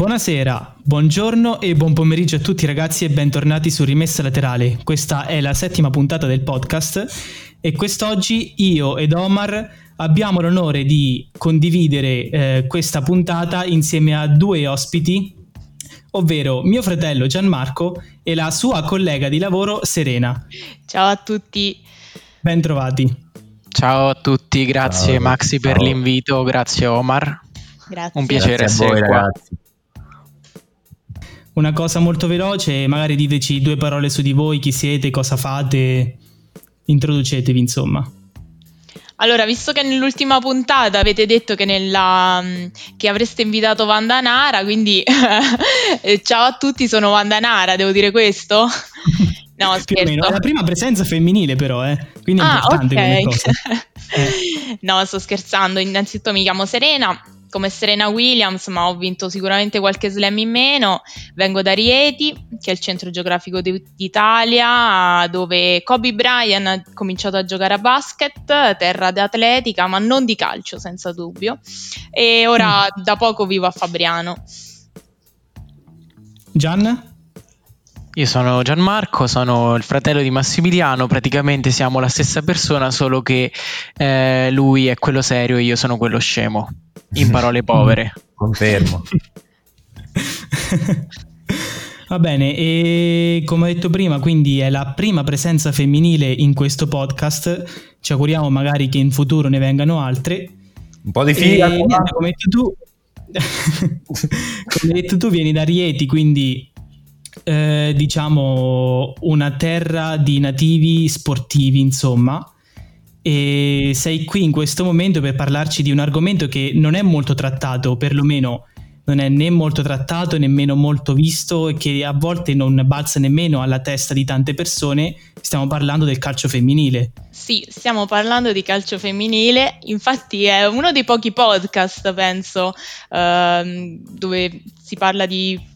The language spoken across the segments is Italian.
Buonasera, buongiorno e buon pomeriggio a tutti ragazzi e bentornati su Rimessa Laterale. Questa è la settima puntata del podcast e quest'oggi io ed Omar abbiamo l'onore di condividere eh, questa puntata insieme a due ospiti, ovvero mio fratello Gianmarco e la sua collega di lavoro Serena. Ciao a tutti. Bentrovati. Ciao a tutti, grazie Ciao, Maxi Ciao. per l'invito, grazie Omar. Grazie. Un piacere grazie essere voi, qua. Ragazzi. Una cosa molto veloce, magari diteci due parole su di voi, chi siete, cosa fate, introducetevi insomma. Allora, visto che nell'ultima puntata avete detto che, nella, che avreste invitato Vanda Nara, quindi ciao a tutti, sono Vanda Nara, devo dire questo? No, scherzo. È la prima presenza femminile però, eh. quindi è ah, importante okay. come cosa. Eh. no, sto scherzando. Innanzitutto mi chiamo Serena, come Serena Williams, ma ho vinto sicuramente qualche slam in meno. Vengo da Rieti, che è il centro geografico d'Italia, dove Kobe Bryant ha cominciato a giocare a basket, terra d'atletica, ma non di calcio, senza dubbio. E ora mm. da poco vivo a Fabriano. Gian? Io sono Gianmarco, sono il fratello di Massimiliano, praticamente siamo la stessa persona, solo che eh, lui è quello serio e io sono quello scemo, in parole povere. Confermo. Va bene, e come ho detto prima, quindi è la prima presenza femminile in questo podcast. Ci auguriamo magari che in futuro ne vengano altre. Un po' di figa. Come hai detto tu, come hai detto tu, vieni da Rieti, quindi eh, diciamo, una terra di nativi sportivi, insomma. E sei qui in questo momento per parlarci di un argomento che non è molto trattato, perlomeno non è né molto trattato, nemmeno molto visto e che a volte non balza nemmeno alla testa di tante persone. Stiamo parlando del calcio femminile. Sì, stiamo parlando di calcio femminile, infatti è uno dei pochi podcast, penso, ehm, dove si parla di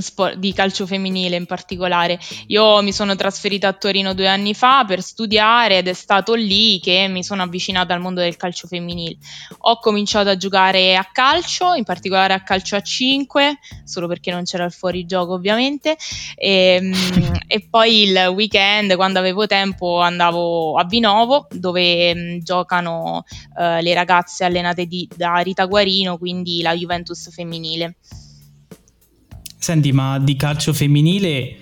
sport, di calcio femminile in particolare. Io mi sono trasferita a Torino due anni fa per studiare ed è stato lì che mi sono avvicinata al mondo del calcio femminile. Ho cominciato a giocare a calcio, in particolare a calcio a 5, solo perché non c'era il fuorigioco ovviamente, e, ehm, e poi il weekend quando avevo tempo andavo a Vinovo dove mh, giocano uh, le ragazze allenate di, da Rita Guarino, quindi la Juventus femminile. Senti, ma di calcio femminile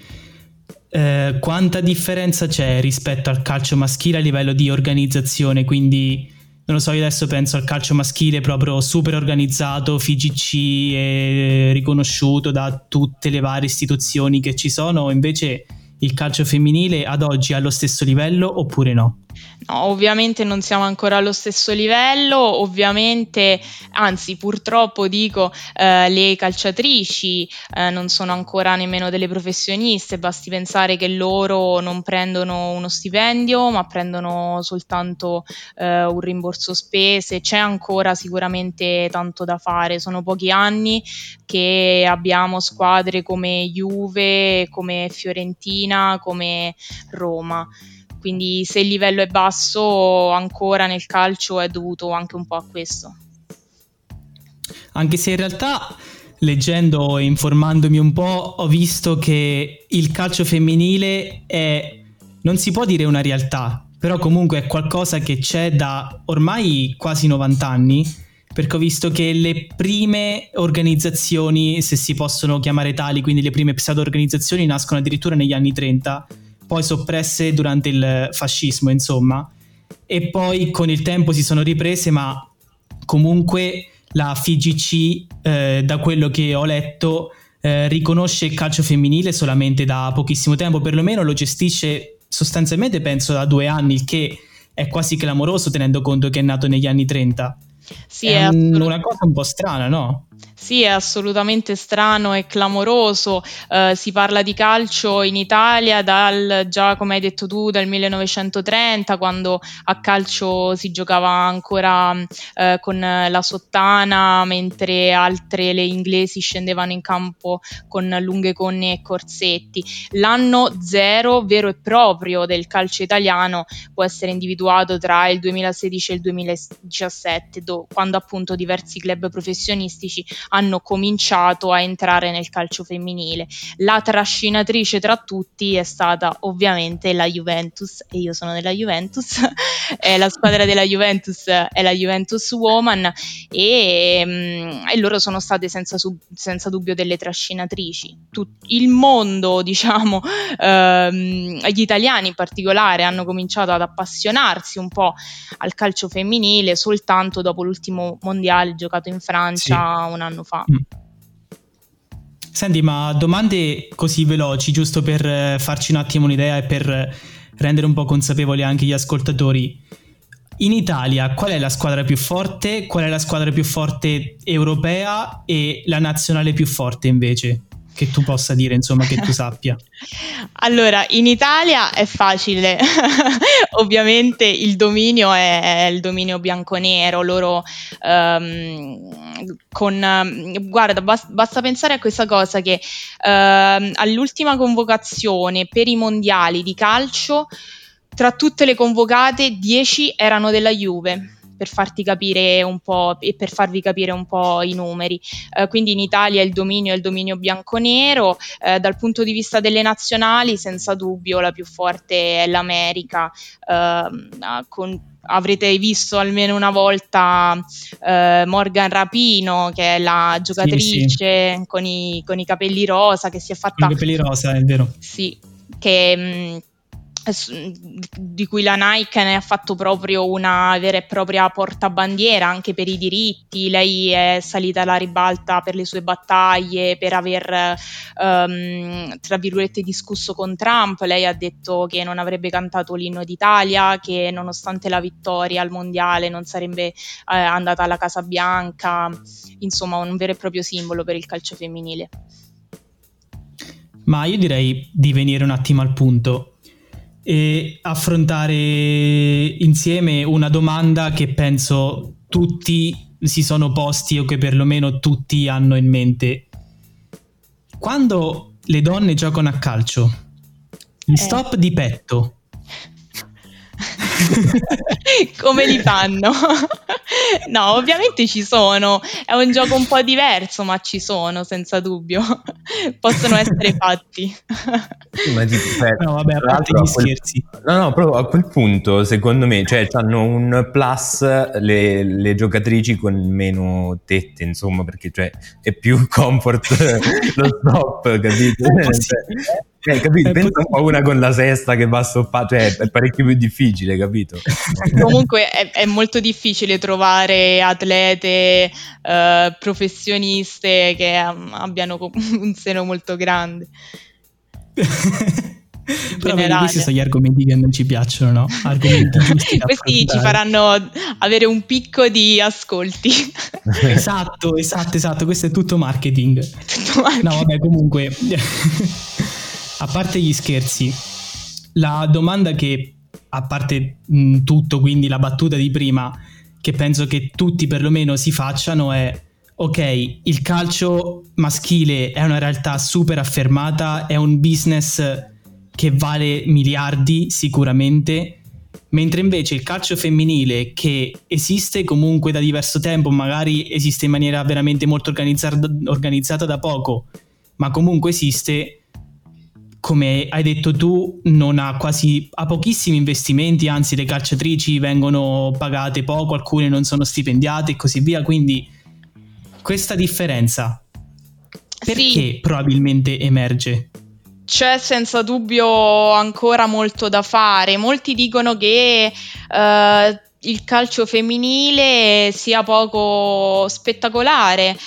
eh, quanta differenza c'è rispetto al calcio maschile a livello di organizzazione? Quindi, non lo so, io adesso penso al calcio maschile proprio super organizzato, FIGC e riconosciuto da tutte le varie istituzioni che ci sono, invece il calcio femminile ad oggi è allo stesso livello oppure no? No, ovviamente non siamo ancora allo stesso livello, ovviamente, anzi purtroppo dico, eh, le calciatrici eh, non sono ancora nemmeno delle professioniste, basti pensare che loro non prendono uno stipendio, ma prendono soltanto eh, un rimborso spese, c'è ancora sicuramente tanto da fare, sono pochi anni che abbiamo squadre come Juve, come Fiorentina, come Roma. Quindi se il livello è basso ancora nel calcio è dovuto anche un po' a questo. Anche se in realtà leggendo e informandomi un po' ho visto che il calcio femminile è, non si può dire una realtà, però comunque è qualcosa che c'è da ormai quasi 90 anni, perché ho visto che le prime organizzazioni, se si possono chiamare tali, quindi le prime pseudo organizzazioni nascono addirittura negli anni 30 poi soppresse durante il fascismo, insomma, e poi con il tempo si sono riprese, ma comunque la FIGC, eh, da quello che ho letto, eh, riconosce il calcio femminile solamente da pochissimo tempo, perlomeno lo gestisce sostanzialmente penso da due anni, il che è quasi clamoroso tenendo conto che è nato negli anni 30. Sì, è, è una cosa un po' strana, no? Sì, è assolutamente strano e clamoroso. Uh, si parla di calcio in Italia dal, già come hai detto tu, dal 1930, quando a calcio si giocava ancora uh, con la sottana, mentre altre, le inglesi, scendevano in campo con lunghe conne e corsetti. L'anno zero vero e proprio del calcio italiano può essere individuato tra il 2016 e il 2017, do, quando appunto diversi club professionistici hanno cominciato a entrare nel calcio femminile. La trascinatrice tra tutti è stata ovviamente la Juventus e io sono della Juventus, la squadra della Juventus è la Juventus Woman e, mm, e loro sono state senza, senza, dubbio delle trascinatrici. Tut- il mondo, diciamo, ehm, gli italiani in particolare hanno cominciato ad appassionarsi un po' al calcio femminile soltanto dopo l'ultimo mondiale giocato in Francia sì. un anno fa. Mm. Senti, ma domande così veloci, giusto per eh, farci un attimo un'idea e per rendere un po' consapevoli anche gli ascoltatori. In Italia, qual è la squadra più forte? Qual è la squadra più forte europea e la nazionale più forte invece? Che tu possa dire, insomma, che tu sappia? Allora, in Italia è facile, ovviamente il dominio è, il dominio bianco-nero, loro um, con... guarda, basta, basta, pensare a questa cosa che uh, all'ultima convocazione per i mondiali di calcio, tra tutte le convocate, 10 erano della Juve per farti capire un po' e per farvi capire un po' i numeri. Eh, quindi in Italia il dominio è il dominio bianco-nero, eh, dal punto di vista delle nazionali senza dubbio la più forte è l'America, eh, con avrete visto almeno una volta eh, Morgan Rapino, che è la giocatrice sì, sì. Con, i, con, i, capelli rosa, che si è fatta... Con i capelli rosa, è vero. Sì, che mh, mm, di cui la Nike ne ha fatto proprio una vera e propria portabandiera anche per i diritti. Lei è salita alla ribalta per le sue battaglie, per aver, um, tra virgolette, discusso con Trump. Lei ha detto che non avrebbe cantato l'inno d'Italia, che nonostante la vittoria al mondiale non sarebbe eh, andata alla Casa Bianca. Insomma, un vero e proprio simbolo per il calcio femminile. Ma io direi di venire un attimo al punto e affrontare insieme una domanda che penso tutti si sono posti o che perlomeno tutti hanno in mente. Quando le donne giocano a calcio, gli eh. stop di petto come li fanno? no, ovviamente ci sono, è un gioco un po' diverso, ma ci sono senza dubbio, possono essere fatti. ma tipo, cioè, no, vabbè, a parte gli scherzi. No, no, proprio a quel punto, secondo me, cioè, hanno un plus le, le, giocatrici con meno tette, insomma, perché cioè, è più comfort lo stop, capito? Eh, capito? Pensa un po' una con la sesta che va a stoppare, cioè è parecchio più difficile, capito? Comunque è, è, molto difficile trovare atlete uh, professioniste che um, abbiano un seno molto grande. Però questi sono gli argomenti che non ci piacciono, no? Argomenti giusti Questi ci faranno avere un picco di ascolti. esatto, esatto, esatto. Questo è tutto marketing. Tutto marketing. No, vabbè, comunque a parte gli scherzi, la domanda che, a parte mh, tutto, quindi la battuta di prima, che penso che tutti perlomeno si facciano è, ok, il calcio maschile è una realtà super affermata, è un business che vale miliardi sicuramente, mentre invece il calcio femminile che esiste comunque da diverso tempo, magari esiste in maniera veramente molto organizzata da poco, ma comunque esiste, come hai detto tu, non ha quasi ha pochissimi investimenti, anzi le calciatrici vengono pagate poco, alcune non sono stipendiate e così via, quindi questa differenza perché sì. probabilmente emerge? C'è senza dubbio ancora molto da fare. Molti dicono che uh, il calcio femminile sia poco spettacolare.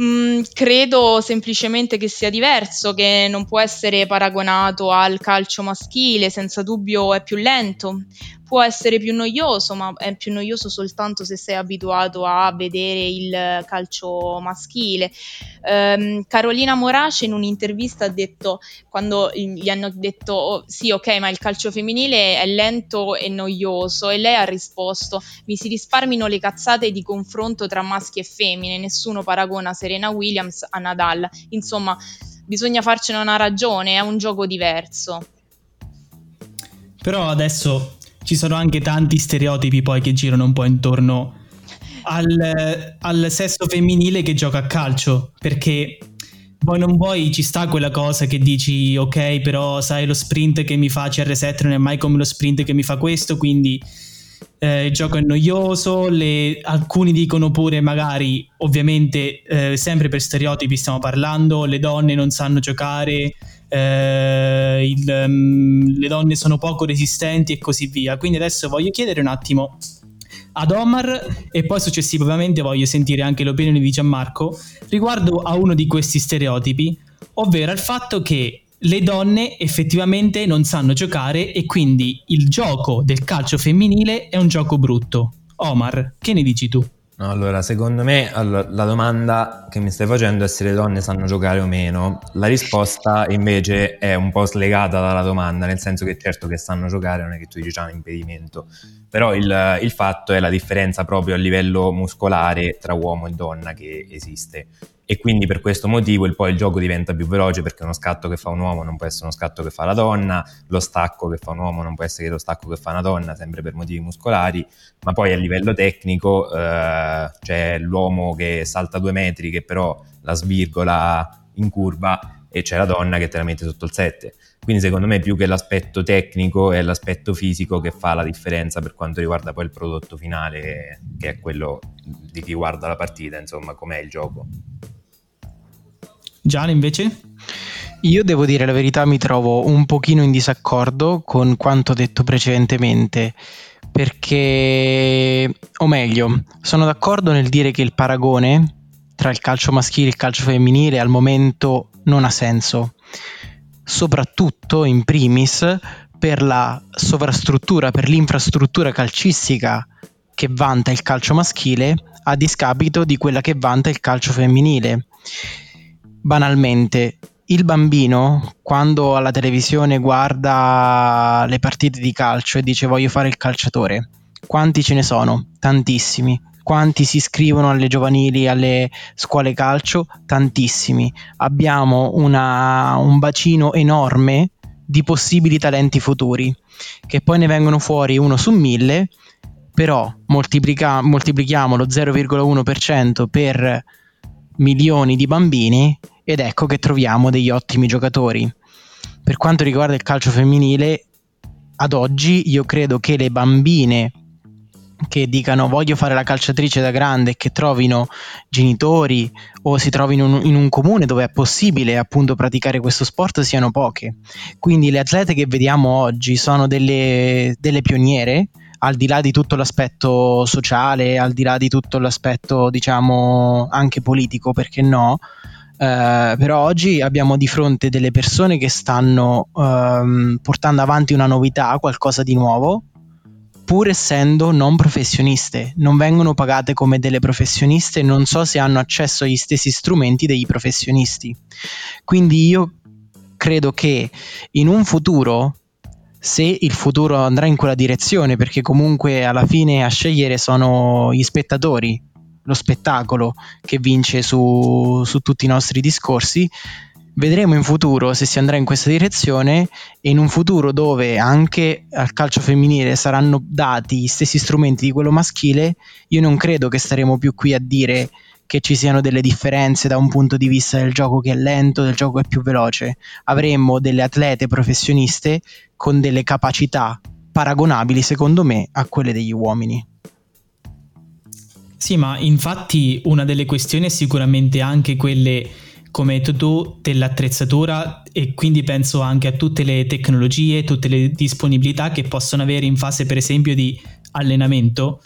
Mm, credo semplicemente che sia diverso, che non può essere paragonato al calcio maschile, senza dubbio è più lento, può essere più noioso, ma è più noioso soltanto se sei abituato a vedere il calcio maschile. Um, Carolina Morace in un'intervista ha detto, quando gli hanno detto oh, sì ok ma il calcio femminile è lento e noioso e lei ha risposto mi si risparmino le cazzate di confronto tra maschi e femmine, nessuno paragona Serena Williams a Nadal, insomma bisogna farcene una ragione, è un gioco diverso. Però adesso ci sono anche tanti stereotipi poi che girano un po' intorno al, al sesso femminile che gioca a calcio, perché poi non vuoi ci sta quella cosa che dici ok però sai lo sprint che mi fa CR7 non è mai come lo sprint che mi fa questo quindi eh, il gioco è noioso le, alcuni dicono pure magari ovviamente eh, sempre per stereotipi stiamo parlando le donne non sanno giocare eh, il, um, le donne sono poco resistenti e così via. Quindi adesso voglio chiedere un attimo ad Omar e poi successivamente voglio sentire anche l'opinione di Gianmarco riguardo a uno di questi stereotipi, ovvero al fatto che le donne effettivamente non sanno giocare e quindi il gioco del calcio femminile è un gioco brutto. Omar, che ne dici tu? Allora, secondo me la domanda che mi stai facendo è se le donne sanno giocare o meno. La risposta invece è un po' slegata dalla domanda, nel senso che certo che sanno giocare non è che tu dici c'è un impedimento, però il, il fatto è la differenza proprio a livello muscolare tra uomo e donna che esiste e quindi per questo motivo il, poi il gioco diventa più veloce perché uno scatto che fa un uomo non può essere uno scatto che fa la donna, lo stacco che fa un uomo non può essere lo stacco che fa una donna, sempre per motivi muscolari, ma poi a livello tecnico eh, c'è l'uomo che salta due metri che però la svirgola in curva e c'è la donna che te la mette sotto il 7. Quindi secondo me più che l'aspetto tecnico è l'aspetto fisico che fa la differenza per quanto riguarda poi il prodotto finale, che è quello di chi guarda la partita, insomma, com'è il gioco. Gian invece? Io devo dire la verità, mi trovo un pochino in disaccordo con quanto detto precedentemente, perché, o meglio, sono d'accordo nel dire che il paragone tra il calcio maschile e il calcio femminile al momento non ha senso, soprattutto in primis per la sovrastruttura, per l'infrastruttura calcistica che vanta il calcio maschile a discapito di quella che vanta il calcio femminile banalmente, il bambino quando alla televisione guarda le partite di calcio e dice voglio fare il calciatore, quanti ce ne sono? Tantissimi. Quanti si iscrivono alle giovanili, alle scuole calcio? Tantissimi. Abbiamo una, un bacino enorme di possibili talenti futuri, che poi ne vengono fuori uno su mille, però moltiplica, moltiplichiamo lo 0,1% per milioni di bambini ed ecco che troviamo degli ottimi giocatori. Per quanto riguarda il calcio femminile, ad oggi io credo che le bambine che dicano voglio fare la calciatrice da grande che trovino genitori o si trovino in un comune dove è possibile appunto praticare questo sport siano poche. Quindi le atlete che vediamo oggi sono delle, delle pioniere al di là di tutto l'aspetto sociale, al di là di tutto l'aspetto, diciamo, anche politico, perché no? Uh, però oggi abbiamo di fronte delle persone che stanno um, portando avanti una novità, qualcosa di nuovo, pur essendo non professioniste, non vengono pagate come delle professioniste, non so se hanno accesso agli stessi strumenti dei professionisti. Quindi io credo che in un futuro se il futuro andrà in quella direzione, perché comunque alla fine a scegliere sono gli spettatori, lo spettacolo che vince su, su tutti i nostri discorsi. Vedremo in futuro se si andrà in questa direzione e in un futuro dove anche al calcio femminile saranno dati gli stessi strumenti di quello maschile, io non credo che staremo più qui a dire che ci siano delle differenze da un punto di vista del gioco che è lento, del gioco che è più veloce. Avremmo delle atlete professioniste con delle capacità paragonabili, secondo me, a quelle degli uomini. Sì, ma infatti una delle questioni è sicuramente anche quelle, come hai detto tu, dell'attrezzatura e quindi penso anche a tutte le tecnologie, tutte le disponibilità che possono avere in fase per esempio di allenamento.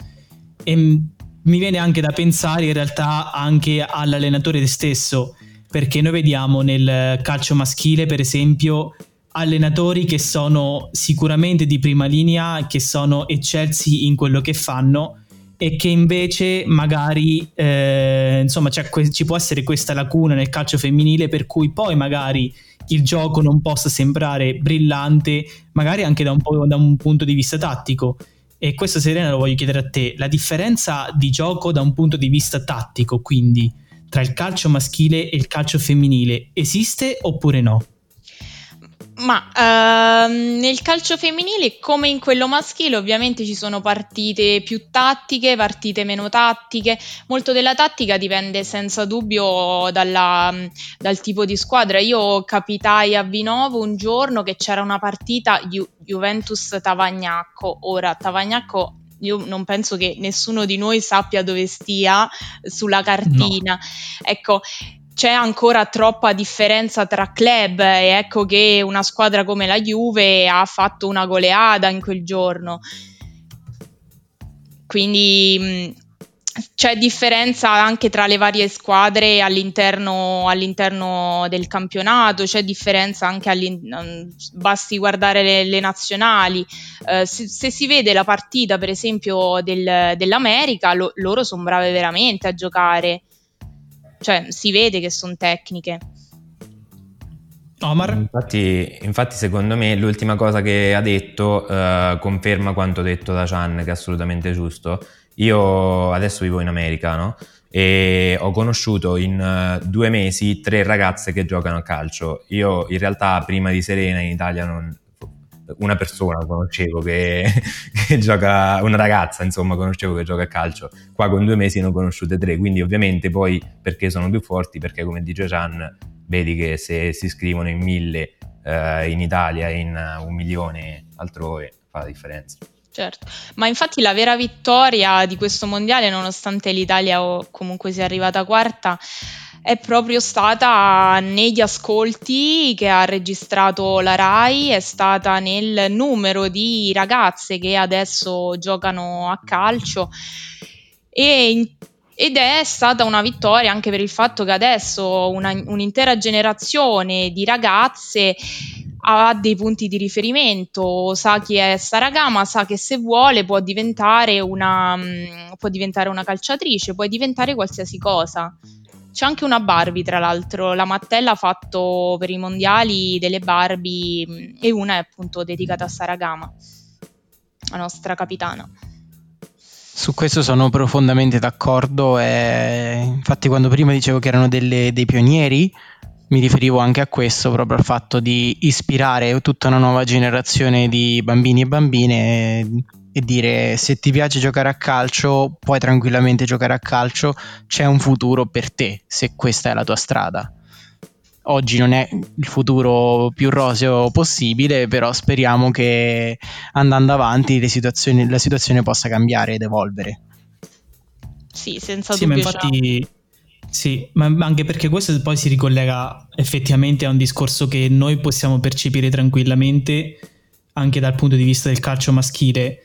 E mi viene anche da pensare in realtà anche all'allenatore stesso, perché noi vediamo nel calcio maschile, per esempio, allenatori che sono sicuramente di prima linea, che sono eccelsi in quello che fanno e che invece magari eh, insomma que- ci può essere questa lacuna nel calcio femminile per cui poi magari il gioco non possa sembrare brillante, magari anche da un, po- da un punto di vista tattico. E questo Serena lo voglio chiedere a te, la differenza di gioco da un punto di vista tattico, quindi tra il calcio maschile e il calcio femminile, esiste oppure no? Ma ehm, nel calcio femminile, come in quello maschile, ovviamente ci sono partite più tattiche, partite meno tattiche. Molto della tattica dipende senza dubbio dalla, dal tipo di squadra. Io capitai a Vinovo un giorno che c'era una partita Ju- Juventus-Tavagnacco. Ora, Tavagnacco io non penso che nessuno di noi sappia dove stia sulla cartina. No. Ecco, c'è ancora troppa differenza tra club e ecco che una squadra come la Juve ha fatto una goleada in quel giorno. Quindi c'è differenza anche tra le varie squadre all'interno, all'interno del campionato, c'è differenza anche all'interno, basti guardare le, le nazionali. Eh, se, se, si vede la partita, per esempio, del, dell'America, lo, loro sono brave veramente a giocare cioè si vede che sono tecniche. Omar? Infatti, infatti, secondo me l'ultima cosa che ha detto uh, conferma quanto detto da Chan, che è assolutamente giusto. Io adesso vivo in America, no? E ho conosciuto in uh, due mesi tre ragazze che giocano a calcio. Io in realtà prima di Serena in Italia non, una persona conoscevo che, che, gioca, una ragazza insomma conoscevo che gioca a calcio, qua con due mesi ne ho conosciute tre, quindi ovviamente poi perché sono più forti, perché come dice Chan, vedi che se si iscrivono in mille eh, in Italia in un milione altrove fa la differenza. Certo, ma infatti la vera vittoria di questo mondiale, nonostante l'Italia comunque sia arrivata quarta, è proprio stata negli ascolti che ha registrato la RAI, è stata nel numero di ragazze che adesso giocano a calcio e ed è stata una vittoria anche per il fatto che adesso una, un'intera generazione di ragazze ha dei punti di riferimento, sa chi è Saragama, sa che se vuole può diventare una, può diventare una calciatrice, può diventare qualsiasi cosa. C'è anche una Barbie, tra l'altro. La Mattel ha fatto per i mondiali delle Barbie e una è appunto dedicata a Saragama, la nostra capitana. Su questo sono profondamente d'accordo e infatti quando prima dicevo che erano delle, dei pionieri mi riferivo anche a questo, proprio al fatto di ispirare tutta una nuova generazione di bambini e bambine e dire se ti piace giocare a calcio puoi tranquillamente giocare a calcio, c'è un futuro per te se questa è la tua strada. Oggi non è il futuro più roseo possibile, però speriamo che andando avanti la situazione possa cambiare ed evolvere. Sì, senza sì, dubbio. Ma infatti, sì, ma anche perché questo poi si ricollega effettivamente a un discorso che noi possiamo percepire tranquillamente anche dal punto di vista del calcio maschile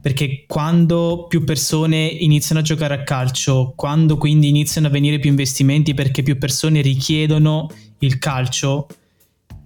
perché quando più persone iniziano a giocare a calcio, quando quindi iniziano a venire più investimenti perché più persone richiedono il calcio,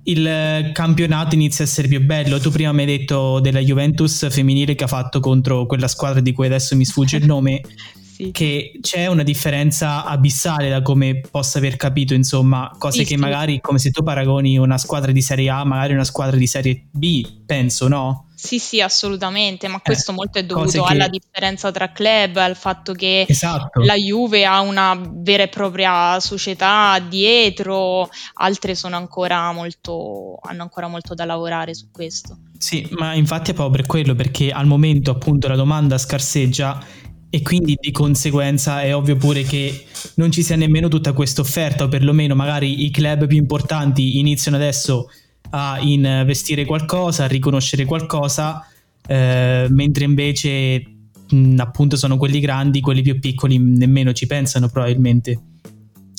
il campionato inizia a essere più bello. Tu prima mi hai detto della Juventus femminile che ha fatto contro quella squadra di cui adesso mi sfugge il nome. sì. Che c'è una differenza abissale da come possa aver capito, insomma, cose sì, che sì. magari come se tu paragoni una squadra di Serie A, magari una squadra di Serie B, penso, no? Sì, sì, assolutamente, ma questo eh, molto è dovuto che... alla differenza tra club, al fatto che esatto. la Juve ha una vera e propria società dietro, altre sono ancora molto, hanno ancora molto da lavorare su questo. Sì, ma infatti è proprio per quello, perché al momento appunto la domanda scarseggia e quindi di conseguenza è ovvio pure che non ci sia nemmeno tutta questa offerta, o perlomeno magari i club più importanti iniziano adesso a investire qualcosa, a riconoscere qualcosa, eh, mentre invece mh, appunto sono quelli grandi, quelli più piccoli nemmeno ci pensano probabilmente.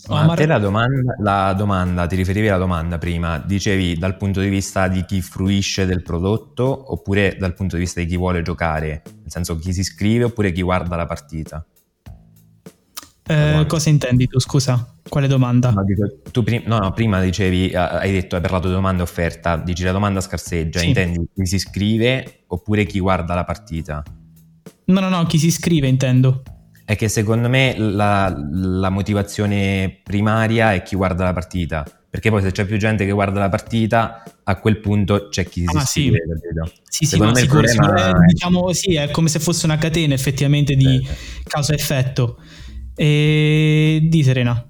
Ma Omar... a te la domanda, la domanda, ti riferivi alla domanda prima, dicevi dal punto di vista di chi fruisce del prodotto oppure dal punto di vista di chi vuole giocare, nel senso chi si iscrive oppure chi guarda la partita? Eh, cosa intendi tu, scusa? Quale domanda? No, dico, tu prim- no, no, prima dicevi, hai detto, hai parlato di domanda e offerta, dici la domanda scarseggia, sì. intendi chi si iscrive oppure chi guarda la partita? No, no, no, chi si iscrive intendo. È che secondo me la, la motivazione primaria è chi guarda la partita, perché poi se c'è più gente che guarda la partita, a quel punto c'è chi si ah, iscrive. Sì, sì, sì, me sicuro, è, diciamo, sì, è come se fosse una catena effettivamente di causa-effetto. E di Serena.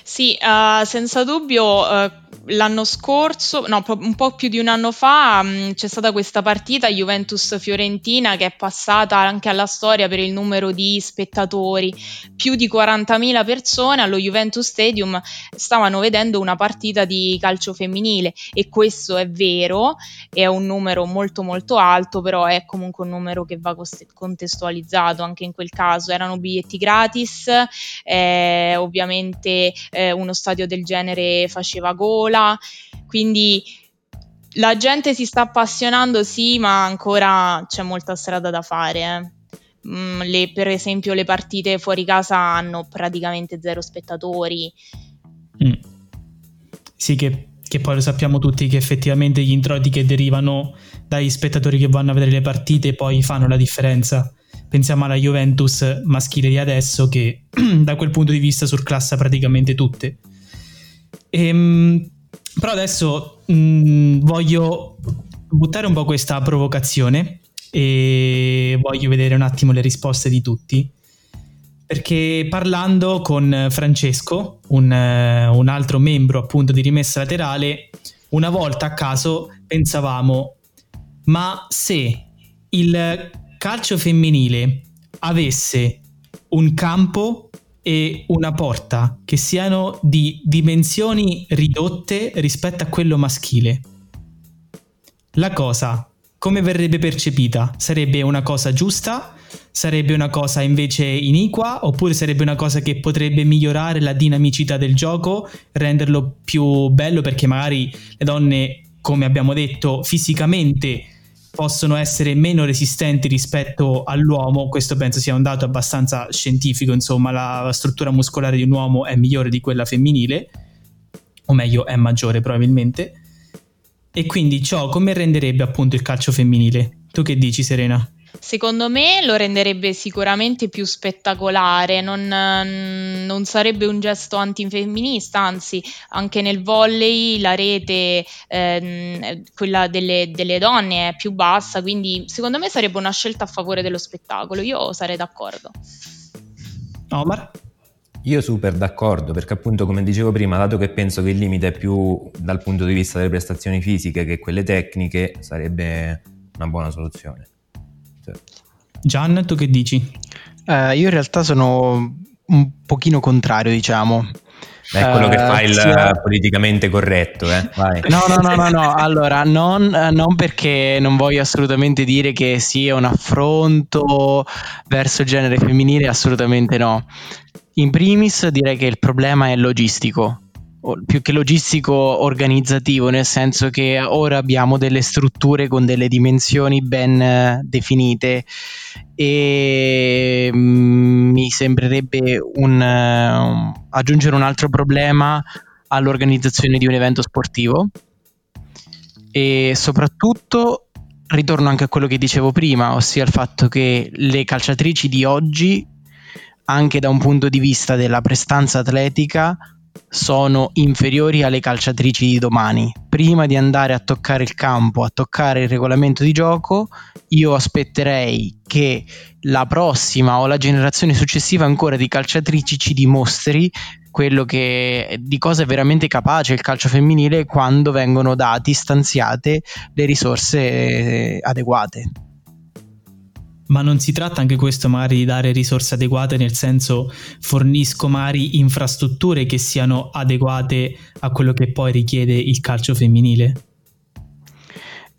Sì, uh, senza dubbio uh, l'anno scorso, no, un po' più di un anno fa, mm, c'è stata questa partita Juventus-Fiorentina che è passata anche alla storia per il numero di spettatori. Più di 40.000 persone allo Juventus Stadium stavano vedendo una partita di calcio femminile e questo è vero, è un numero molto molto alto, però è comunque un numero che va contestualizzato anche in quel caso. Erano biglietti gratis, eh, ovviamente eh, uno stadio del genere faceva gola, quindi la gente si sta appassionando, sì, ma ancora c'è molta strada da fare. Eh. Mm, le, per esempio, le partite fuori casa hanno praticamente zero spettatori. Mm. Sì, che, che, poi lo sappiamo tutti che effettivamente gli introiti che derivano dagli spettatori che vanno a vedere le partite poi fanno la differenza. Pensiamo alla Juventus maschile di adesso che da quel punto di vista surclassa praticamente tutte. Ehm, però adesso mh, mm, voglio buttare un po' questa provocazione e voglio vedere un attimo le risposte di tutti. Perché parlando con Francesco, un, un altro membro appunto di rimessa laterale, una volta a caso pensavamo, ma se il calcio femminile avesse un campo e una porta che siano di dimensioni ridotte rispetto a quello maschile. La cosa come verrebbe percepita? Sarebbe una cosa giusta? Sarebbe una cosa invece iniqua? Oppure sarebbe una cosa che potrebbe migliorare la dinamicità del gioco, renderlo più bello perché magari le donne, come abbiamo detto, fisicamente possono essere meno resistenti rispetto all'uomo, questo penso sia un dato abbastanza scientifico, insomma la struttura muscolare di un uomo è migliore di quella femminile, o meglio è maggiore probabilmente, e quindi ciò come renderebbe appunto il calcio femminile? Tu che dici Serena? Secondo me lo renderebbe sicuramente più spettacolare, non, non, sarebbe un gesto antifemminista, anzi anche nel volley la rete, ehm, quella delle, delle, donne è più bassa, quindi secondo me sarebbe una scelta a favore dello spettacolo, io sarei d'accordo. Omar? Io super d'accordo, perché appunto come dicevo prima, dato che penso che il limite è più dal punto di vista delle prestazioni fisiche che quelle tecniche, sarebbe una buona soluzione. Gian, tu che dici? Uh, io in realtà sono un pochino contrario, diciamo. È quello che fa il sia... politicamente corretto, eh? Vai. No, no, no, no, no. Allora, non, non, perché non voglio assolutamente dire che sia un affronto verso il genere femminile, assolutamente no. In primis direi che il problema è logistico più che logistico organizzativo, nel senso che ora abbiamo delle strutture con delle dimensioni ben eh, definite e mm, mi sembrerebbe un, uh, aggiungere un altro problema all'organizzazione di un evento sportivo. E soprattutto ritorno anche a quello che dicevo prima, ossia il fatto che le calciatrici di oggi anche da un punto di vista della prestanza atletica sono inferiori alle calciatrici di domani. Prima di andare a toccare il campo, a toccare il regolamento di gioco, io aspetterei che la prossima o la generazione successiva ancora di calciatrici ci dimostri quello che di cosa è veramente capace il calcio femminile quando vengono dati, stanziate le risorse adeguate ma non si tratta anche questo magari di dare risorse adeguate, nel senso fornisco magari infrastrutture che siano adeguate a quello che poi richiede il calcio femminile?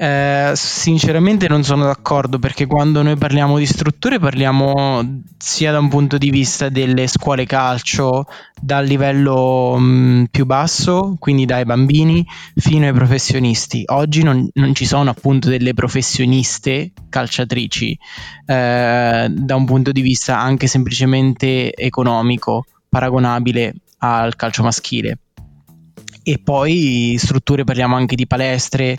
Eh, sinceramente non sono d'accordo perché quando noi parliamo di strutture parliamo sia da un punto di vista delle scuole calcio dal livello mh, mm, più basso, quindi dai bambini fino ai professionisti. Oggi non, non ci sono appunto delle professioniste calciatrici eh, da un punto di vista anche semplicemente economico paragonabile al calcio maschile e poi strutture parliamo anche di palestre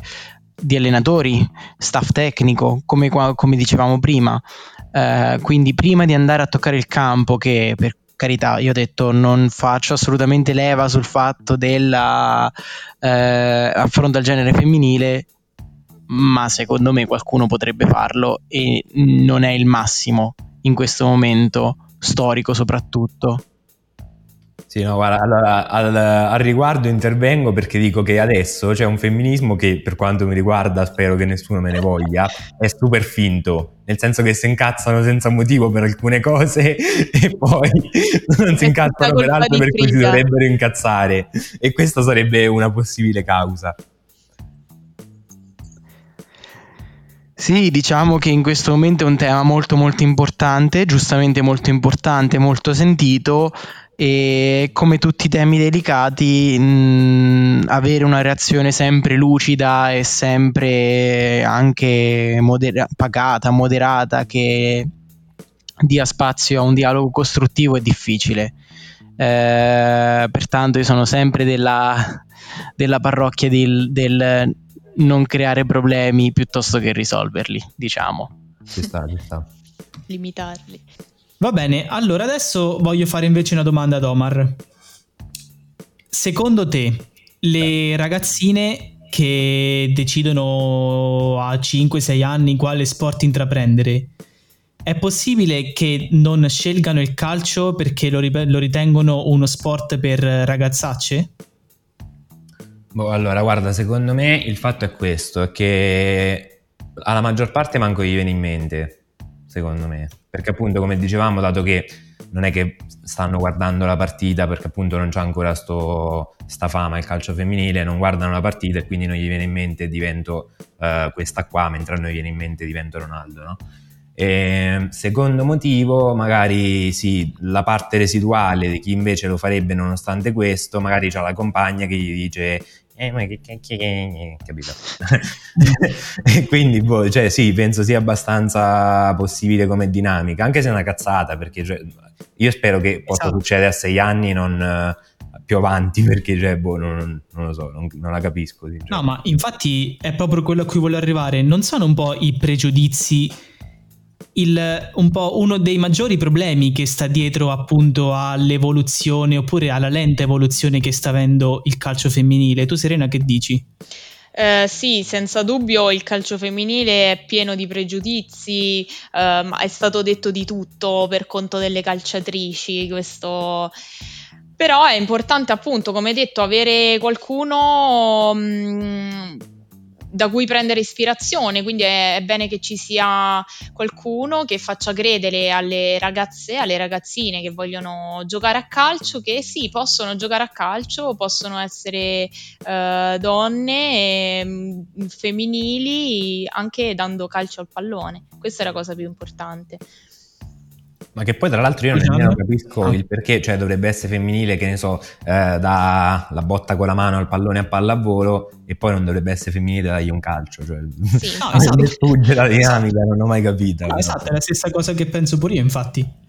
di allenatori, staff tecnico, come, come dicevamo prima. Eh, quindi prima di andare a toccare il campo, che per carità, io ho detto non faccio assolutamente leva sul fatto della eh, al genere femminile, ma secondo me qualcuno potrebbe farlo e non è il massimo in questo momento storico soprattutto. Sì, no, guarda, allora, al, al, riguardo intervengo perché dico che adesso c'è un femminismo che, per quanto mi riguarda, spero che nessuno me ne voglia, è super finto, nel senso che si incazzano senza motivo per alcune cose e poi non si incazzano per altre per cui si dovrebbero incazzare. E questa sarebbe una possibile causa. Sì, diciamo che in questo momento è un tema molto molto importante, giustamente molto importante, molto sentito, e come tutti i temi delicati mh, avere una reazione sempre lucida e sempre anche modera- pagata, moderata che dia spazio a un dialogo costruttivo è difficile. Eh, pertanto io sono sempre della, della parrocchia del, del, non creare problemi piuttosto che risolverli, diciamo. Ci sta, ci sta. Limitarli. Va bene, allora adesso voglio fare invece una domanda ad Omar. Secondo te, le ragazzine che decidono a 5-6 anni quale sport intraprendere, è possibile che non scelgano il calcio perché lo, ritengono uno sport per ragazzacce? Boh, allora, guarda, secondo me il fatto è questo, che alla maggior parte manco gli viene in mente secondo me. Perché appunto, come dicevamo, dato che non è che stanno guardando la partita perché appunto non c'è ancora sto, sta fama il calcio femminile, non guardano la partita e quindi non gli viene in mente divento uh, questa qua, mentre a noi viene in mente divento Ronaldo, no? E, secondo motivo, magari sì, la parte residuale di chi invece lo farebbe nonostante questo, magari c'ha la compagna che gli dice eh, ma che cacchio che... capito? e quindi, boh, cioè, sì, penso sia abbastanza possibile come dinamica, anche se è una cazzata, perché cioè, io spero che possa esatto. succedere a sei anni, non uh, più avanti, perché, cioè, boh, non, non lo so, non, non la capisco. No, ma infatti è proprio quello a cui voglio arrivare, non sono un po' i pregiudizi il, un po' uno dei maggiori problemi che sta dietro appunto all'evoluzione oppure alla lenta evoluzione che sta avendo il calcio femminile. Tu Serena che dici? Eh, sì, senza dubbio il calcio femminile è pieno di pregiudizi, ehm, è stato detto di tutto per conto delle calciatrici, questo... però è importante appunto, come detto, avere qualcuno mh, mm, da cui prendere ispirazione, quindi è, bene che ci sia qualcuno che faccia credere alle ragazze, alle ragazzine che vogliono giocare a calcio che sì, possono giocare a calcio, possono essere uh, donne eh, femminili anche dando calcio al pallone. Questa è la cosa più importante. Ma che poi tra l'altro io nemmeno diciamo. capisco ah. il perché, cioè dovrebbe essere femminile, che ne so, eh, da la botta con la mano al pallone a pallavolo e poi non dovrebbe essere femminile dargli un calcio. Cioè, sì, no, esatto. sfugge la dinamica, esatto. non ho mai capito. No, esatto, è la stessa cosa che penso pure io, infatti.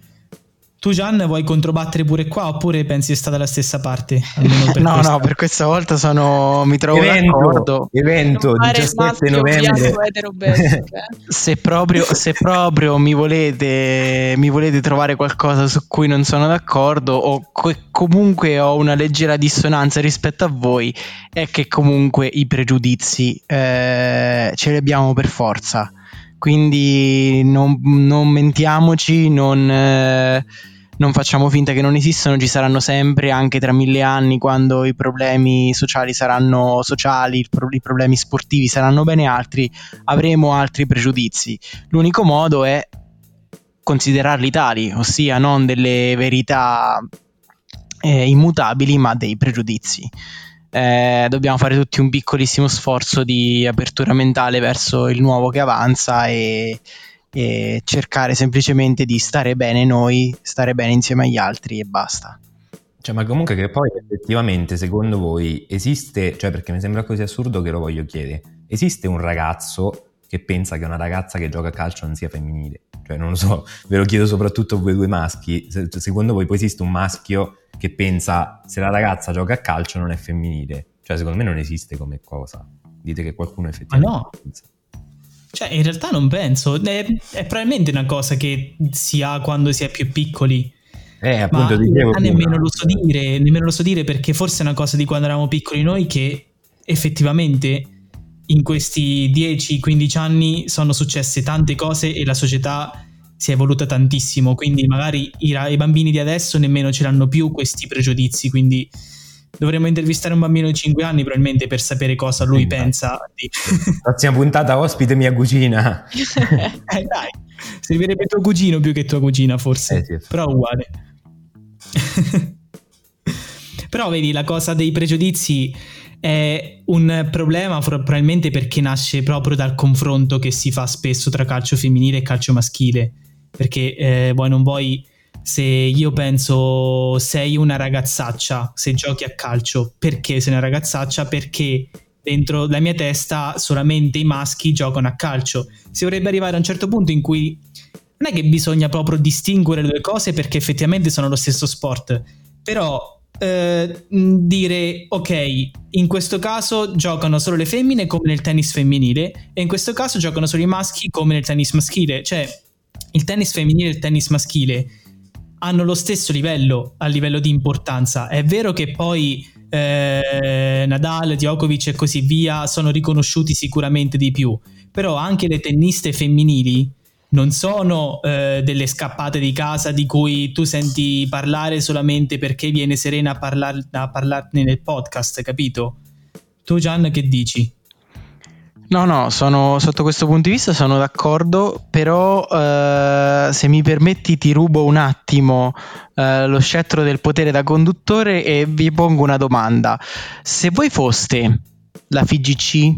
Tu Gian vuoi controbattere pure qua oppure pensi sia stata la stessa parte? no, questa? no, per questa volta sono, mi trovo evento, d'accordo. Evento 17 novembre. se, proprio, se proprio mi, volete, mi volete trovare qualcosa su cui non sono d'accordo o co- comunque ho una leggera dissonanza rispetto a voi, è che comunque i pregiudizi eh, ce li abbiamo per forza. Quindi non, non mentiamoci, non... Eh, non facciamo finta che non esistano, ci saranno sempre, anche tra mille anni, quando i problemi sociali saranno sociali, i problemi sportivi saranno bene altri, avremo altri pregiudizi. L'unico modo è considerarli tali, ossia non delle verità eh, immutabili, ma dei pregiudizi. Eh, dobbiamo fare tutti un piccolissimo sforzo di apertura mentale verso il nuovo che avanza e, e cercare semplicemente di stare bene noi, stare bene insieme agli altri e basta. Cioè, ma comunque che poi effettivamente secondo voi esiste, cioè perché mi sembra così assurdo che lo voglio chiedere, esiste un ragazzo che pensa che una ragazza che gioca a calcio non sia femminile? Cioè non lo so, ve lo chiedo soprattutto a voi due maschi, secondo voi poi esiste un maschio che pensa se la ragazza gioca a calcio non è femminile? Cioè secondo me non esiste come cosa. Dite che qualcuno effettivamente ma no. pensa. Cioè, in realtà non penso. È, è, probabilmente una cosa che si ha quando si è più piccoli. Eh, appunto, dicevo nemmeno lo so dire, nemmeno lo so dire perché forse è una cosa di quando eravamo piccoli noi che effettivamente in questi 10-15 anni sono successe tante cose e la società si è evoluta tantissimo, quindi magari i, i bambini di adesso nemmeno ce l'hanno più questi pregiudizi, quindi dovremmo intervistare un bambino di 5 anni probabilmente per sapere cosa lui Esatto. pensa di... Prossima puntata ospite mia cugina. eh dai, servirebbe tuo cugino più che tua cugina forse, Eh, sì. però uguale. però vedi, la cosa dei pregiudizi è un problema probabilmente perché nasce proprio dal confronto che si fa spesso tra calcio femminile e calcio maschile, perché eh, vuoi non vuoi se io penso sei una ragazzaccia, se giochi a calcio, perché sei una ragazzaccia? Perché dentro la mia testa solamente i maschi giocano a calcio. Si dovrebbe arrivare a un certo punto in cui non è che bisogna proprio distinguere le due cose perché effettivamente sono lo stesso sport, però eh, dire ok, in questo caso giocano solo le femmine come nel tennis femminile e in questo caso giocano solo i maschi come nel tennis maschile, cioè il tennis femminile e il tennis maschile hanno lo stesso livello a livello di importanza. È vero che poi eh, Nadal, Djokovic e così via sono riconosciuti sicuramente di più, però anche le tenniste femminili non sono eh, delle scappate di casa di cui tu senti parlare solamente perché viene Serena a, parlar- a parlarne nel podcast, capito? Tu Gian che dici? No, no, sono, sotto questo punto di vista sono d'accordo, però eh, se mi permetti ti rubo un attimo eh, lo scettro del potere da conduttore e vi pongo una domanda. Se voi foste la FIGC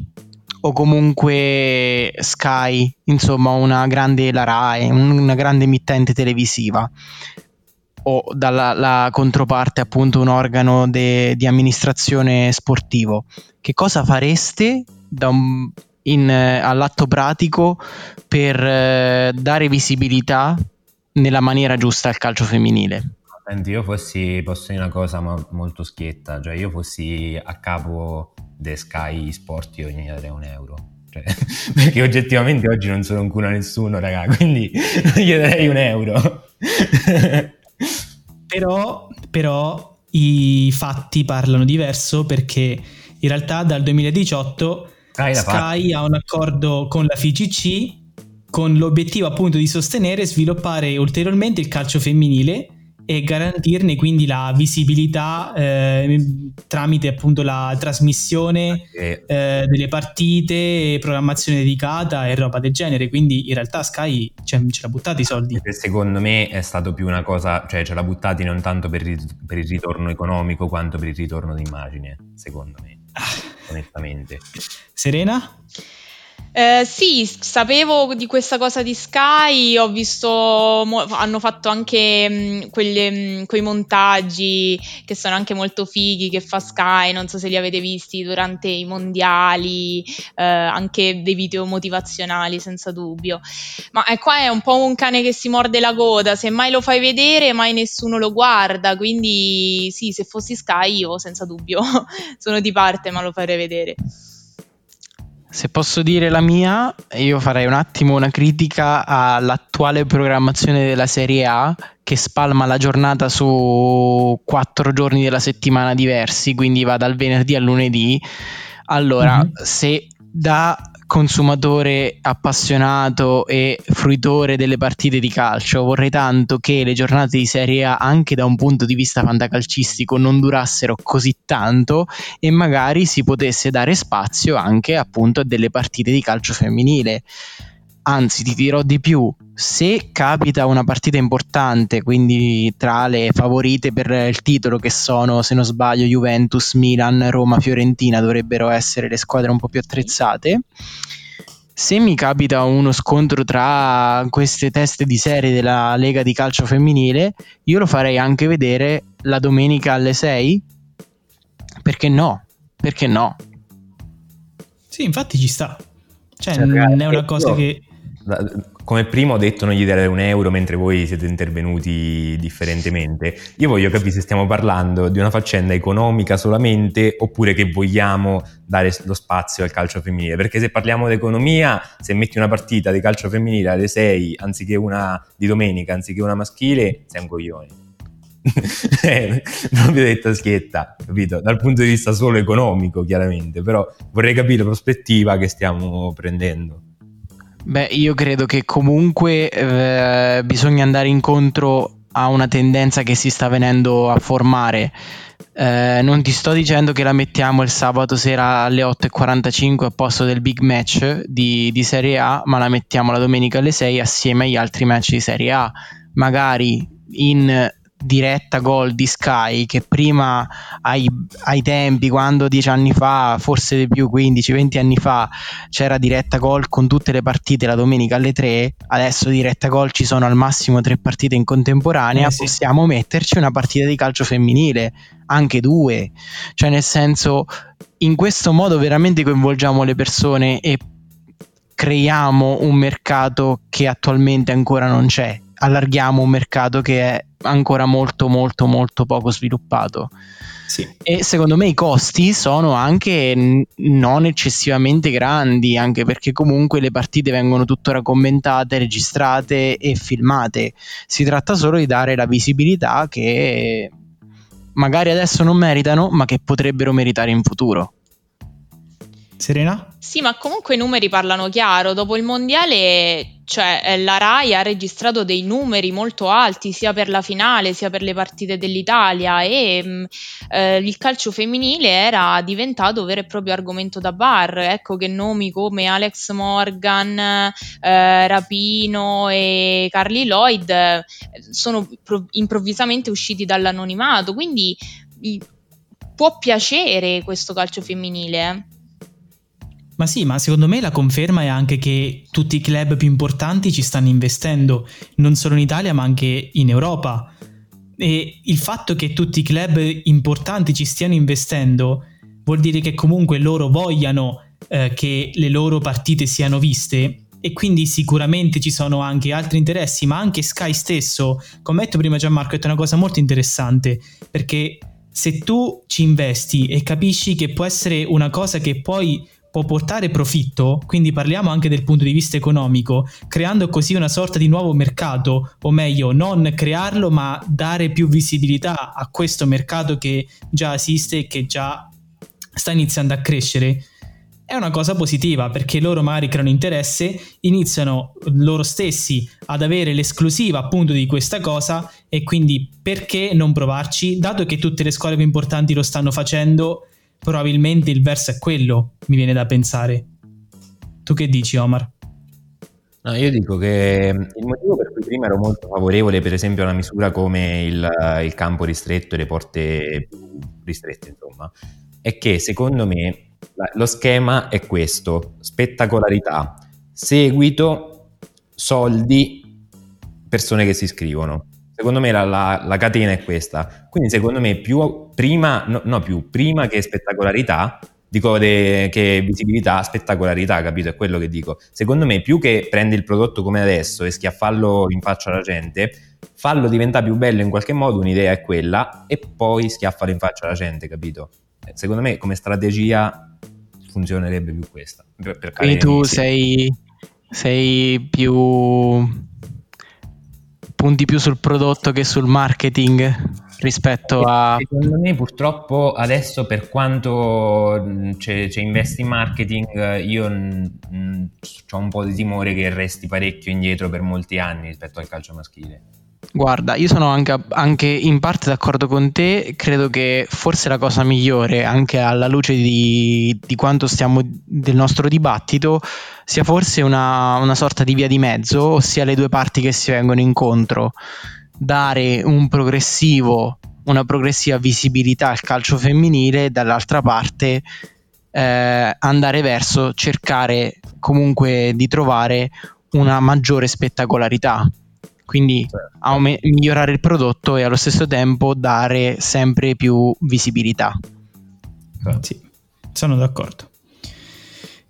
o comunque Sky, insomma una grande la un- una grande emittente televisiva o dalla la controparte appunto un organo de- di amministrazione sportivo, che cosa fareste un- in, all'atto pratico per eh, dare visibilità nella maniera giusta al calcio femminile? Senti, io fossi, posso dire una cosa molto schietta, cioè io fossi a capo de Sky Sport io gli darei un euro. Cioè, perché oggettivamente oggi non sono un culo a nessuno, raga, quindi gli darei un euro. Però, però i fatti parlano diverso perché in realtà dal 2018 Sky l'ha Sky ha un accordo con la FIGC con l'obiettivo appunto di sostenere e sviluppare ulteriormente il calcio femminile e garantirne quindi la visibilità eh, tramite appunto la trasmissione E- eh, delle partite, programmazione dedicata e roba del genere. Quindi in realtà Sky cioè, ce l'ha buttati i soldi. Secondo me è stato più una cosa, cioè ce l'ha buttati non tanto per il, per il ritorno economico quanto per il ritorno d'immagine, secondo me, onestamente. Serena? Eh, sì, sapevo di questa cosa di Sky, ho visto, mo- hanno fatto anche mh, quelle, mh, quei montaggi che sono anche molto fighi che fa Sky, non so se li avete visti durante i mondiali, eh, anche dei video motivazionali senza dubbio. Ma eh, qua è un po' un cane che si morde la coda, se mai lo fai vedere mai nessuno lo guarda, quindi sì, se fossi Sky io senza dubbio sono di parte ma lo farei vedere. Se posso dire la mia, io farei un attimo una critica all'attuale programmazione della Serie A che spalma la giornata su quattro giorni della settimana diversi, quindi va dal venerdì al lunedì. Allora, Mhm. se da consumatore appassionato e fruitore delle partite di calcio vorrei tanto che le giornate di Serie A anche da un punto di vista fantacalcistico non durassero così tanto e magari si potesse dare spazio anche appunto a delle partite di calcio femminile. Anzi, ti dirò di più, se capita una partita importante, quindi tra le favorite per il titolo che sono, se non sbaglio, Juventus, Milan, Roma, Fiorentina, dovrebbero essere le squadre un po' più attrezzate. Se mi capita uno scontro tra queste teste di serie della Lega di calcio femminile, io lo farei anche vedere la domenica alle 6. Perché no? Perché no? Sì, infatti ci sta. Cioè, Cioè, non è una io- cosa che... Come primo ho detto non gli darei un euro mentre voi siete intervenuti differentemente. Io voglio capire se stiamo parlando di una faccenda economica solamente oppure che vogliamo dare lo spazio al calcio femminile. Perché se parliamo di economia, se metti una partita di calcio femminile alle 6 anziché una di domenica, anziché una maschile, sei un coglione. Eh, proprio detta schietta, capito? Dal punto di vista solo economico, chiaramente, però vorrei capire la prospettiva che stiamo prendendo. Beh, io credo che comunque eh, bisogna andare incontro a una tendenza che si sta venendo a formare. Eh, non ti sto dicendo che la mettiamo il sabato sera alle 8.45 a posto del big match di, di Serie A, ma la mettiamo la domenica alle 6 assieme agli altri match di Serie A. Magari in diretta gol di Sky che prima ai, ai, tempi quando dieci anni fa forse di più 15-20 anni fa c'era diretta gol con tutte le partite la domenica alle 3 adesso diretta gol ci sono al massimo tre partite in contemporanea eh sì. possiamo metterci una partita di calcio femminile anche due cioè nel senso in questo modo veramente coinvolgiamo le persone e creiamo un mercato che attualmente ancora non c'è allarghiamo un mercato che è ancora molto molto molto poco sviluppato. Sì. E secondo me i costi sono anche non eccessivamente grandi, anche perché comunque le partite vengono tuttora commentate, registrate e filmate. Si tratta solo di dare la visibilità che magari adesso non meritano, ma che potrebbero meritare in futuro. Serena? Sì, ma comunque i numeri parlano chiaro. Dopo il mondiale, cioè, eh, la RAI ha registrato dei numeri molto alti sia per la finale sia per le partite dell'Italia e mm, eh, il calcio femminile era diventato vero e proprio argomento da bar. Ecco che nomi come Alex Morgan, eh, Rapino e Carly Lloyd eh, sono pro- improvvisamente usciti dall'anonimato. Quindi può piacere questo calcio femminile. Ma sì, ma secondo me la conferma è anche che tutti i club più importanti ci stanno investendo, non solo in Italia ma anche in Europa. E il fatto che tutti i club importanti ci stiano investendo vuol dire che comunque loro vogliano eh, che le loro partite siano viste e quindi sicuramente ci sono anche altri interessi, ma anche Sky stesso, come detto prima Gianmarco, detto una cosa molto interessante, perché se tu ci investi e capisci che può essere una cosa che poi può portare profitto, quindi parliamo anche del punto di vista economico, creando così una sorta di nuovo mercato, o meglio, non crearlo ma dare più visibilità a questo mercato che già esiste e che già sta iniziando a crescere. È una cosa positiva perché loro magari creano interesse, iniziano loro stessi ad avere l'esclusiva appunto di questa cosa e quindi perché non provarci, dato che tutte le scuole più importanti lo stanno facendo probabilmente il verso è quello, mi viene da pensare. Tu che dici, Omar? No, io dico che il motivo per cui prima ero molto favorevole, per esempio, a una misura come il, il campo ristretto e le porte più ristrette, insomma, è che secondo me lo schema è questo: spettacolarità, seguito, soldi, persone che si iscrivono. Secondo me la, la, la, catena è questa. Quindi secondo me più prima, no, no più, prima che spettacolarità, dico de, che visibilità, spettacolarità, capito? È quello che dico. Secondo me più che prendi il prodotto come adesso e schiaffarlo in faccia alla gente, fallo diventare più bello in qualche modo, un'idea è quella, e poi schiaffalo in faccia alla gente, capito? Eh, secondo me come strategia funzionerebbe più questa. Per, per Quindi tu sei, sei più punti più sul prodotto che sul marketing rispetto a... Secondo me purtroppo adesso per quanto c'è, c'è investi in marketing io ho un po' di timore che resti parecchio indietro per molti anni rispetto al calcio maschile. Guarda, io sono anche, anche, in parte d'accordo con te, credo che forse la cosa migliore, anche alla luce di, di quanto stiamo del nostro dibattito, sia forse una, una, sorta di via di mezzo, ossia le due parti che si vengono incontro, dare un progressivo, una progressiva visibilità al calcio femminile, dall'altra parte eh, andare verso cercare comunque di trovare una maggiore spettacolarità quindi certo. aume- migliorare il prodotto e allo stesso tempo dare sempre più visibilità. Sì, sono d'accordo.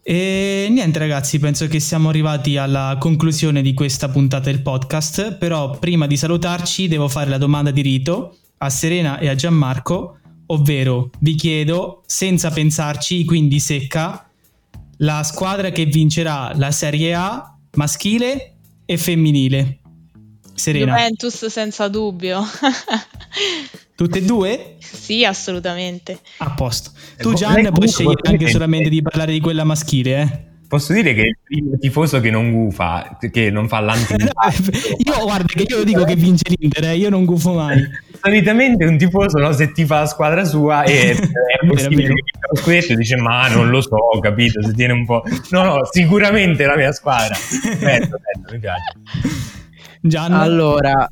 E niente ragazzi, penso che siamo arrivati alla conclusione di questa puntata del podcast, però prima di salutarci devo fare la domanda di rito a Serena e a Gianmarco, ovvero vi chiedo, senza pensarci, quindi secca, la squadra che vincerà la Serie A maschile e femminile. Serena. Juventus senza dubbio. Tutte e due? Sì, assolutamente. A posto. Tu Gian puoi scegliere anche solamente di parlare di quella maschile, eh? Posso dire che è il primo tifoso che non gufa, che non fa l'anti Io guarda che io dico che vince l'Inter, eh, io non gufo mai. Solitamente un tifoso no, se ti fa la squadra sua e è possibile che questo dice ma non lo so, capito, si tiene un po'... No, no, sicuramente la mia squadra. Bello, bello, mi piace. Gianna? Allora,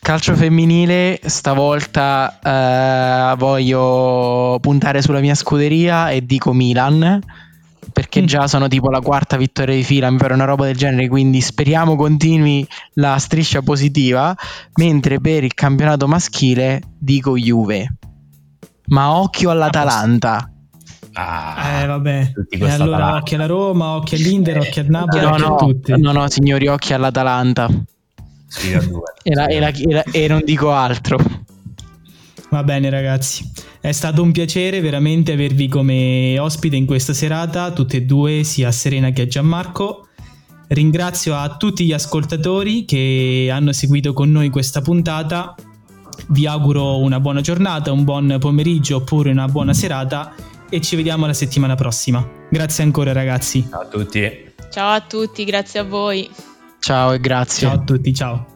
calcio femminile, stavolta eh, voglio puntare sulla mia scuderia e dico Milan perché mm. già sono tipo la quarta vittoria di fila, mi pare una roba del genere, quindi speriamo continui la striscia positiva, mentre per il campionato maschile dico Juve. Ma occhio all'Atalanta. Ah, eh vabbè, e allora occhio alla Roma, occhio all'Inter, occhio a Napoli, no, occhio no, a tutti. No, no, signori, occhio all'Atalanta. Sì, a due. e, la, e, la, e, la, e non dico altro. Va bene ragazzi, è stato un piacere veramente avervi come ospite in questa serata, tutte e due, sia Serena che a Gianmarco. Ringrazio a tutti gli ascoltatori che hanno seguito con noi questa puntata. Vi auguro una buona giornata, un buon pomeriggio oppure una buona serata e ci vediamo la settimana prossima. Grazie ancora ragazzi. Ciao a tutti. Ciao a tutti, grazie a voi. Ciao e grazie. Ciao a tutti, ciao.